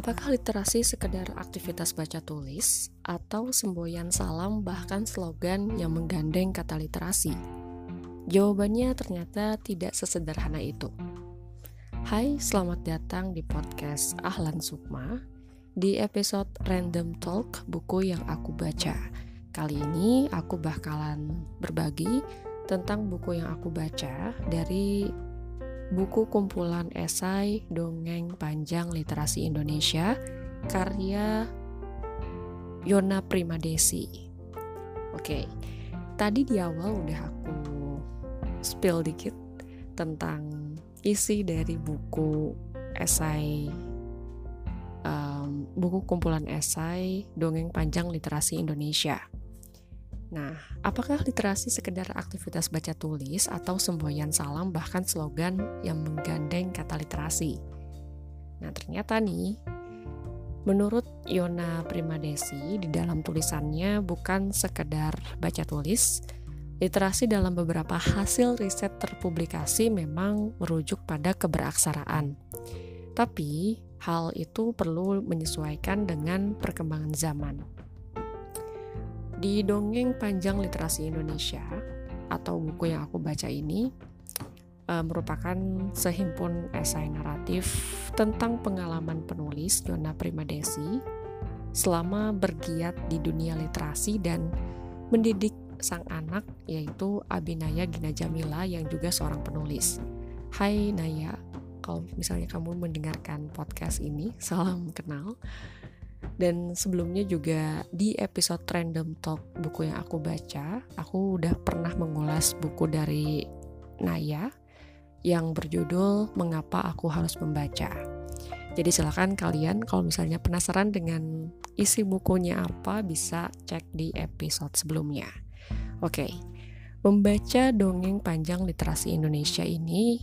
Apakah literasi sekedar aktivitas baca tulis atau semboyan salam bahkan slogan yang menggandeng kata literasi? Jawabannya ternyata tidak sesederhana itu. Hai, selamat datang di podcast Ahlan Sukma di episode Random Talk buku yang aku baca. Kali ini aku bakalan berbagi tentang buku yang aku baca dari buku kumpulan esai dongeng panjang literasi Indonesia karya Yona Primadesi. Oke, tadi di awal udah aku spill dikit tentang isi dari buku esai um, buku kumpulan esai dongeng panjang literasi Indonesia. Nah, apakah literasi sekedar aktivitas baca tulis atau semboyan salam bahkan slogan yang menggandeng kata literasi? Nah, ternyata nih, menurut Yona Primadesi di dalam tulisannya bukan sekedar baca tulis, literasi dalam beberapa hasil riset terpublikasi memang merujuk pada keberaksaraan. Tapi, hal itu perlu menyesuaikan dengan perkembangan zaman. Di dongeng panjang literasi Indonesia atau buku yang aku baca ini uh, merupakan sehimpun esai naratif tentang pengalaman penulis Yona Primadesi selama bergiat di dunia literasi dan mendidik sang anak yaitu Abinaya Gina Jamila yang juga seorang penulis. Hai Naya, kalau misalnya kamu mendengarkan podcast ini, salam kenal. Dan sebelumnya juga di episode Random Talk buku yang aku baca, aku udah pernah mengulas buku dari Naya yang berjudul Mengapa Aku Harus Membaca. Jadi silakan kalian kalau misalnya penasaran dengan isi bukunya apa bisa cek di episode sebelumnya. Oke. Membaca dongeng panjang literasi Indonesia ini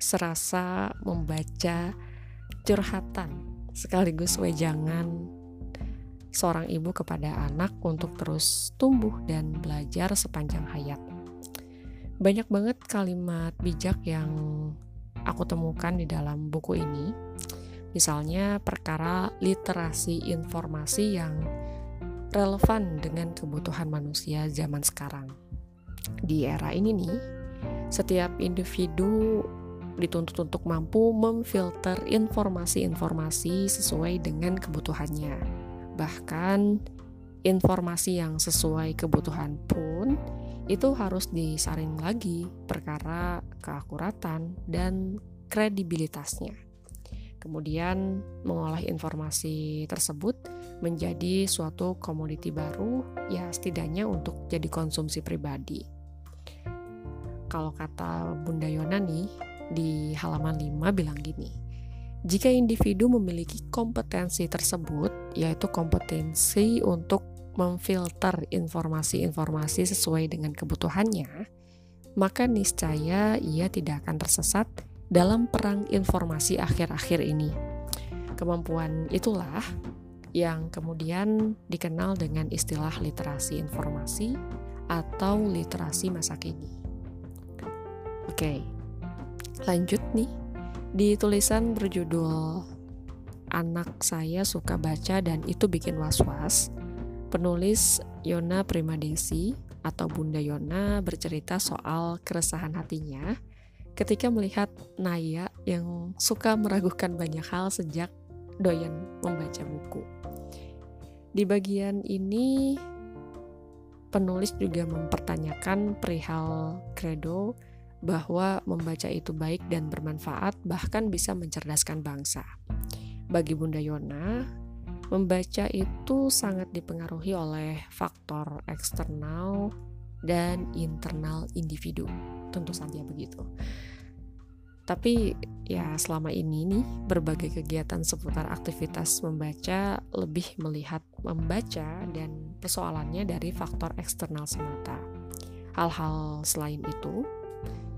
serasa membaca curhatan sekaligus wejangan seorang ibu kepada anak untuk terus tumbuh dan belajar sepanjang hayat. Banyak banget kalimat bijak yang aku temukan di dalam buku ini. Misalnya perkara literasi informasi yang relevan dengan kebutuhan manusia zaman sekarang. Di era ini nih, setiap individu dituntut untuk mampu memfilter informasi-informasi sesuai dengan kebutuhannya Bahkan informasi yang sesuai kebutuhan pun itu harus disaring lagi perkara keakuratan dan kredibilitasnya. Kemudian mengolah informasi tersebut menjadi suatu komoditi baru ya setidaknya untuk jadi konsumsi pribadi. Kalau kata Bunda Yona nih di halaman 5 bilang gini, jika individu memiliki kompetensi tersebut, yaitu kompetensi untuk memfilter informasi-informasi sesuai dengan kebutuhannya, maka niscaya ia tidak akan tersesat dalam perang informasi akhir-akhir ini. Kemampuan itulah yang kemudian dikenal dengan istilah literasi informasi atau literasi masa kini. Oke, lanjut nih di tulisan berjudul Anak saya suka baca dan itu bikin was-was. Penulis Yona Primadesi atau Bunda Yona bercerita soal keresahan hatinya ketika melihat Naya yang suka meragukan banyak hal sejak doyan membaca buku. Di bagian ini penulis juga mempertanyakan perihal credo bahwa membaca itu baik dan bermanfaat, bahkan bisa mencerdaskan bangsa. Bagi Bunda Yona, membaca itu sangat dipengaruhi oleh faktor eksternal dan internal individu. Tentu saja begitu. Tapi ya selama ini nih berbagai kegiatan seputar aktivitas membaca lebih melihat membaca dan persoalannya dari faktor eksternal semata. Hal-hal selain itu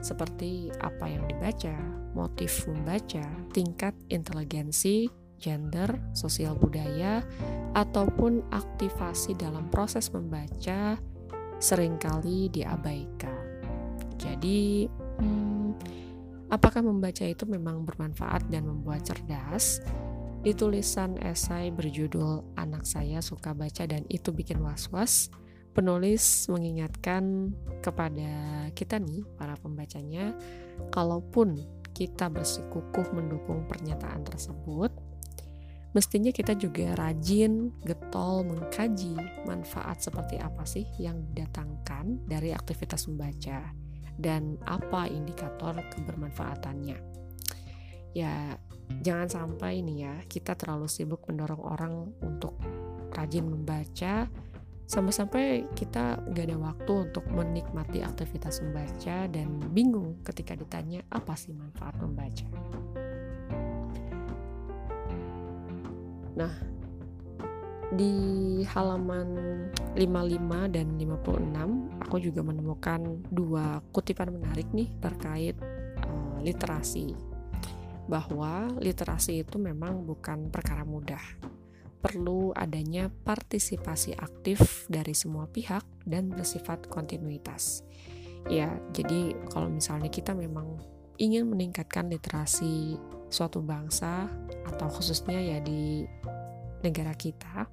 seperti apa yang dibaca, motif membaca, tingkat inteligensi, gender, sosial budaya, ataupun aktivasi dalam proses membaca sering kali diabaikan. Jadi, hmm, apakah membaca itu memang bermanfaat dan membuat cerdas? Di tulisan esai berjudul Anak Saya Suka Baca dan Itu Bikin Was-Was, penulis mengingatkan kepada kita nih, para pembacanya, kalaupun kita bersikukuh mendukung pernyataan tersebut, mestinya kita juga rajin, getol, mengkaji manfaat seperti apa sih yang didatangkan dari aktivitas membaca dan apa indikator kebermanfaatannya. Ya, jangan sampai nih ya, kita terlalu sibuk mendorong orang untuk rajin membaca, sampai-sampai kita gak ada waktu untuk menikmati aktivitas membaca dan bingung ketika ditanya apa sih manfaat membaca. Nah, di halaman 55 dan 56 aku juga menemukan dua kutipan menarik nih terkait uh, literasi bahwa literasi itu memang bukan perkara mudah perlu adanya partisipasi aktif dari semua pihak dan bersifat kontinuitas ya jadi kalau misalnya kita memang ingin meningkatkan literasi suatu bangsa atau khususnya ya di negara kita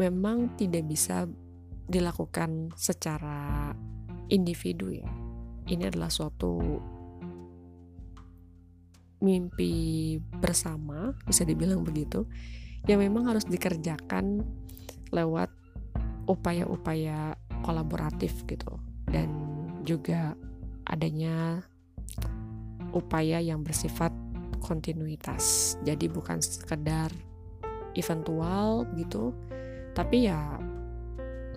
memang tidak bisa dilakukan secara individu ya. Ini adalah suatu mimpi bersama, bisa dibilang begitu, yang memang harus dikerjakan lewat upaya-upaya kolaboratif gitu dan juga adanya upaya yang bersifat kontinuitas. Jadi bukan sekedar eventual gitu, tapi ya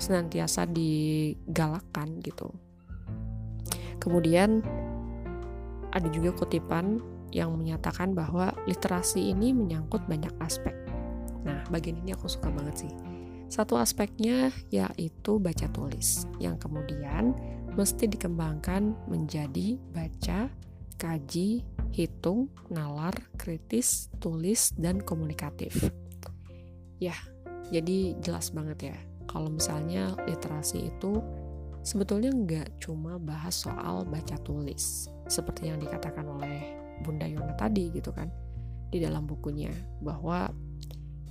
senantiasa digalakkan gitu. Kemudian ada juga kutipan yang menyatakan bahwa literasi ini menyangkut banyak aspek. Nah, bagian ini aku suka banget sih. Satu aspeknya yaitu baca tulis, yang kemudian mesti dikembangkan menjadi baca, kaji, hitung, nalar, kritis, tulis, dan komunikatif. Ya, jadi jelas banget ya, kalau misalnya literasi itu sebetulnya nggak cuma bahas soal baca tulis, seperti yang dikatakan oleh Bunda Yona tadi gitu kan, di dalam bukunya, bahwa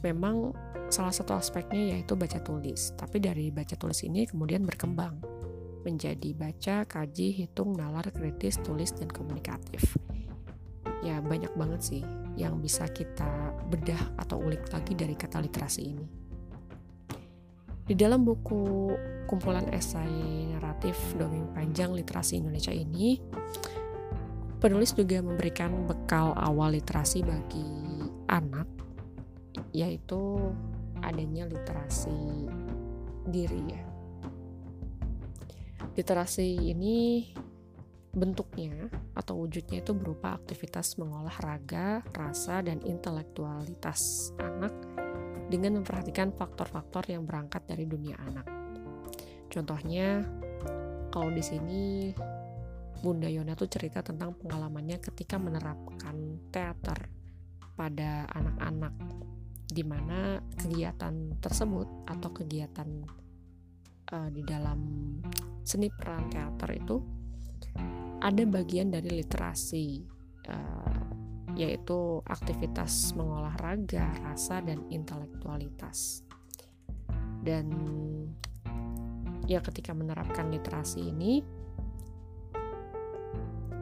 memang salah satu aspeknya yaitu baca tulis, tapi dari baca tulis ini kemudian berkembang menjadi baca, kaji, hitung, nalar, kritis, tulis, dan komunikatif. Ya banyak banget sih yang bisa kita bedah atau ulik lagi dari kata literasi ini. Di dalam buku kumpulan esai naratif dongeng panjang literasi Indonesia ini, penulis juga memberikan bekal awal literasi bagi anak, yaitu adanya literasi diri ya Literasi ini bentuknya atau wujudnya itu berupa aktivitas mengolah raga, rasa, dan intelektualitas anak dengan memperhatikan faktor-faktor yang berangkat dari dunia anak. Contohnya, kalau di sini Bunda Yona tuh cerita tentang pengalamannya ketika menerapkan teater pada anak-anak, di mana kegiatan tersebut atau kegiatan uh, di dalam seni peran teater itu ada bagian dari literasi uh, yaitu aktivitas mengolah raga, rasa dan intelektualitas. Dan ya ketika menerapkan literasi ini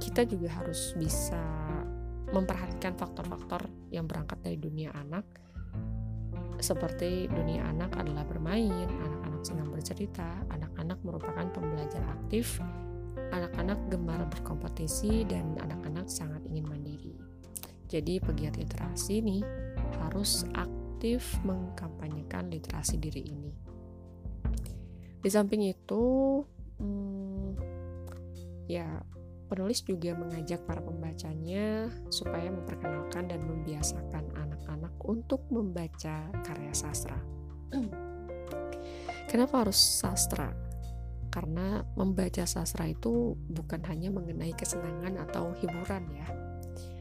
kita juga harus bisa memperhatikan faktor-faktor yang berangkat dari dunia anak seperti dunia anak adalah bermain, anak-anak senang bercerita, anak-anak merupakan pembelajar aktif, anak-anak gemar berkompetisi, dan anak-anak sangat ingin mandiri. Jadi pegiat literasi ini harus aktif mengkampanyekan literasi diri ini. Di samping itu, hmm, ya Penulis juga mengajak para pembacanya supaya memperkenalkan dan membiasakan anak-anak untuk membaca karya sastra. Kenapa harus sastra? Karena membaca sastra itu bukan hanya mengenai kesenangan atau hiburan ya,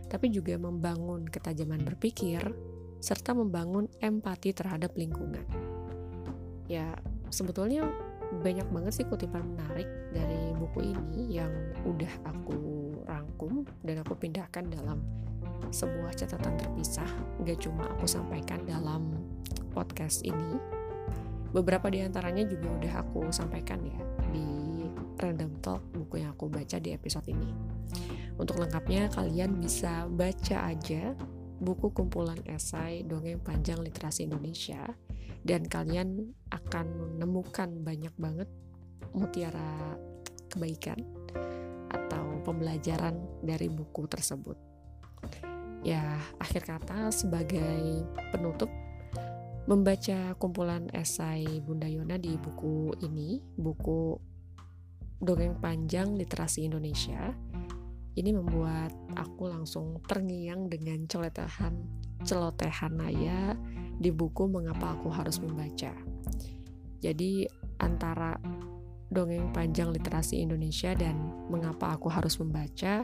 tapi juga membangun ketajaman berpikir serta membangun empati terhadap lingkungan. Ya, sebetulnya banyak banget sih kutipan menarik dari buku ini yang udah aku rangkum dan aku pindahkan dalam sebuah catatan terpisah, gak cuma aku sampaikan dalam podcast ini. Beberapa di antaranya juga udah aku sampaikan ya di Random Talk buku yang aku baca di episode ini. Untuk lengkapnya kalian bisa baca aja buku kumpulan esai dongeng panjang literasi Indonesia dan kalian akan menemukan banyak banget mutiara kebaikan atau pembelajaran dari buku tersebut. Ya, akhir kata sebagai penutup membaca kumpulan esai Bunda Yona di buku ini, buku Dongeng Panjang Literasi Indonesia, ini membuat aku langsung terngiang dengan celotehan celotehan Naya di buku Mengapa Aku Harus Membaca. Jadi antara Dongeng Panjang Literasi Indonesia dan Mengapa Aku Harus Membaca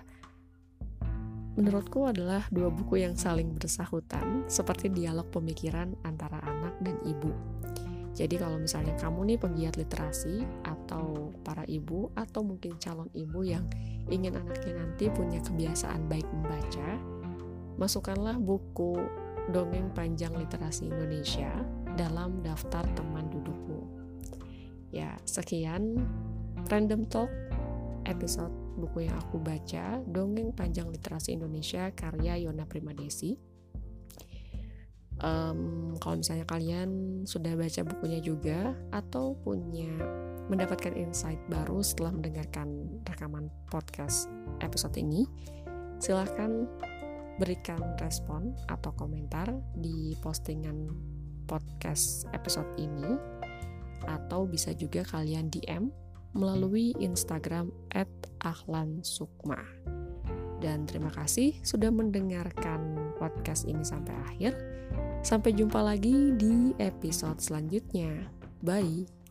menurutku adalah dua buku yang saling bersahutan seperti dialog pemikiran antara anak dan ibu. Jadi kalau misalnya kamu nih penggiat literasi atau para ibu atau mungkin calon ibu yang ingin anaknya nanti punya kebiasaan baik membaca, masukkanlah buku Dongeng Panjang Literasi Indonesia dalam daftar teman dudukmu. Ya, sekian Random Talk episode buku yang aku baca, Dongeng Panjang Literasi Indonesia karya Yona Primadesi. Um, kalau misalnya kalian sudah baca bukunya juga atau punya mendapatkan insight baru setelah mendengarkan rekaman podcast episode ini, silahkan berikan respon atau komentar di postingan podcast episode ini atau bisa juga kalian DM melalui Instagram @ahlansukma. Dan terima kasih sudah mendengarkan podcast ini sampai akhir. Sampai jumpa lagi di episode selanjutnya. Bye.